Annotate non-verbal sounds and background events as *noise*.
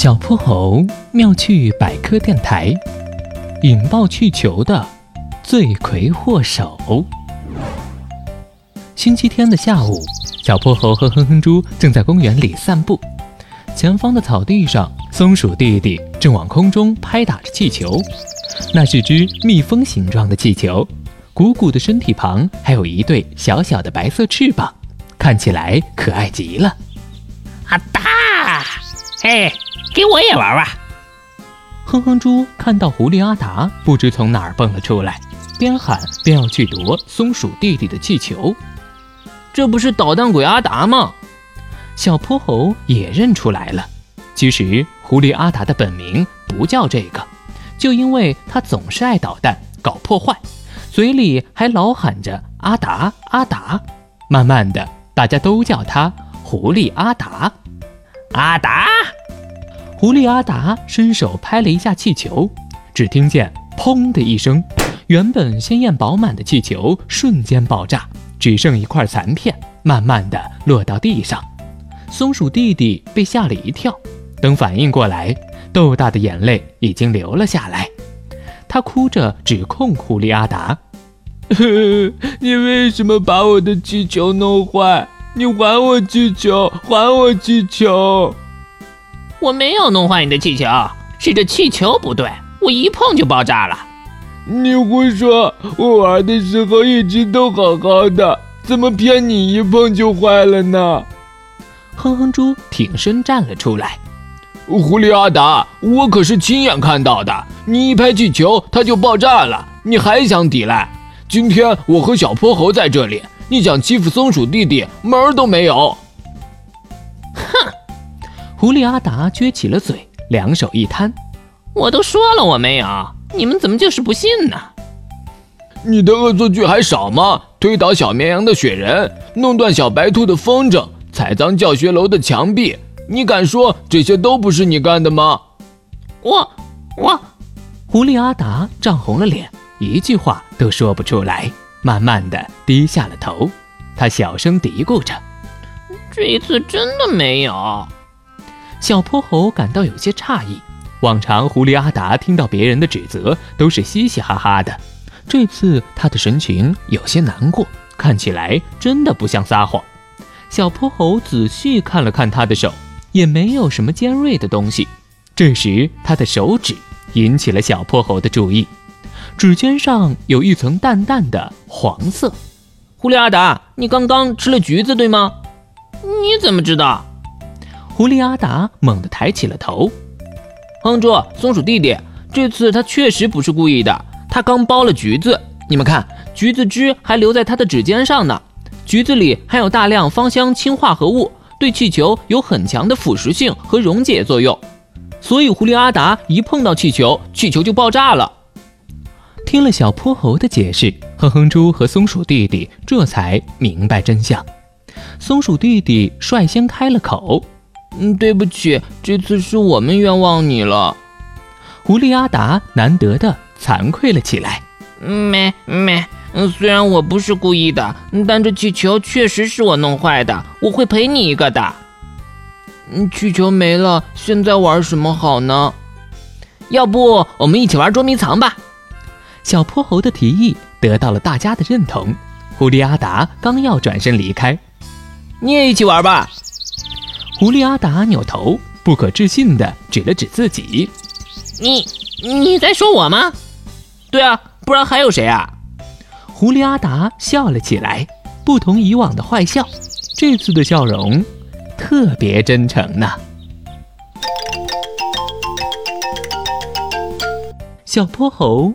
小泼猴妙趣百科电台，引爆气球的罪魁祸首。星期天的下午，小泼猴和哼哼猪正在公园里散步。前方的草地上，松鼠弟弟正往空中拍打着气球。那是只蜜蜂形状的气球，鼓鼓的身体旁还有一对小小的白色翅膀，看起来可爱极了。嘿，给我也玩玩！哼哼猪看到狐狸阿达不知从哪儿蹦了出来，边喊边要去夺松鼠弟弟的气球。这不是捣蛋鬼阿达吗？小泼猴也认出来了。其实狐狸阿达的本名不叫这个，就因为他总是爱捣蛋、搞破坏，嘴里还老喊着阿达阿达。慢慢的，大家都叫他狐狸阿达。阿达，狐狸阿达伸手拍了一下气球，只听见“砰”的一声，原本鲜艳饱满的气球瞬间爆炸，只剩一块残片，慢慢的落到地上。松鼠弟弟被吓了一跳，等反应过来，豆大的眼泪已经流了下来。他哭着指控狐狸阿达：“ *laughs* 你为什么把我的气球弄坏？”你还我气球，还我气球！我没有弄坏你的气球，是这气球不对，我一碰就爆炸了。你胡说！我玩的时候一直都好好的，怎么骗你一碰就坏了呢？哼哼猪挺身站了出来。狐狸阿达，我可是亲眼看到的，你一拍气球它就爆炸了，你还想抵赖？今天我和小泼猴在这里。你想欺负松鼠弟弟，门儿都没有！哼！狐狸阿达撅起了嘴，两手一摊：“我都说了我没有，你们怎么就是不信呢？你的恶作剧还少吗？推倒小绵羊的雪人，弄断小白兔的风筝，踩脏教学楼的墙壁，你敢说这些都不是你干的吗？”我我……狐狸阿达涨红了脸，一句话都说不出来。慢慢的低下了头，他小声嘀咕着：“这一次真的没有。”小泼猴感到有些诧异。往常狐狸阿达听到别人的指责都是嘻嘻哈哈的，这次他的神情有些难过，看起来真的不像撒谎。小泼猴仔细看了看他的手，也没有什么尖锐的东西。这时，他的手指引起了小泼猴的注意。指尖上有一层淡淡的黄色。狐狸阿达，你刚刚吃了橘子对吗？你怎么知道？狐狸阿达猛地抬起了头。哼住，松鼠弟弟，这次他确实不是故意的。他刚剥了橘子，你们看，橘子汁还留在他的指尖上呢。橘子里含有大量芳香氢化合物，对气球有很强的腐蚀性和溶解作用，所以狐狸阿达一碰到气球，气球就爆炸了。听了小泼猴的解释，哼哼猪和松鼠弟弟这才明白真相。松鼠弟弟率先开了口：“嗯，对不起，这次是我们冤枉你了。”狐狸阿达难得的惭愧了起来：“没没，虽然我不是故意的，但这气球确实是我弄坏的，我会赔你一个的。”“，气球没了，现在玩什么好呢？要不我们一起玩捉迷藏吧？”小泼猴的提议得到了大家的认同。狐狸阿达刚要转身离开，你也一起玩吧。狐狸阿达扭头，不可置信地指了指自己：“你你在说我吗？对啊，不然还有谁啊？”狐狸阿达笑了起来，不同以往的坏笑，这次的笑容特别真诚呢。小泼猴。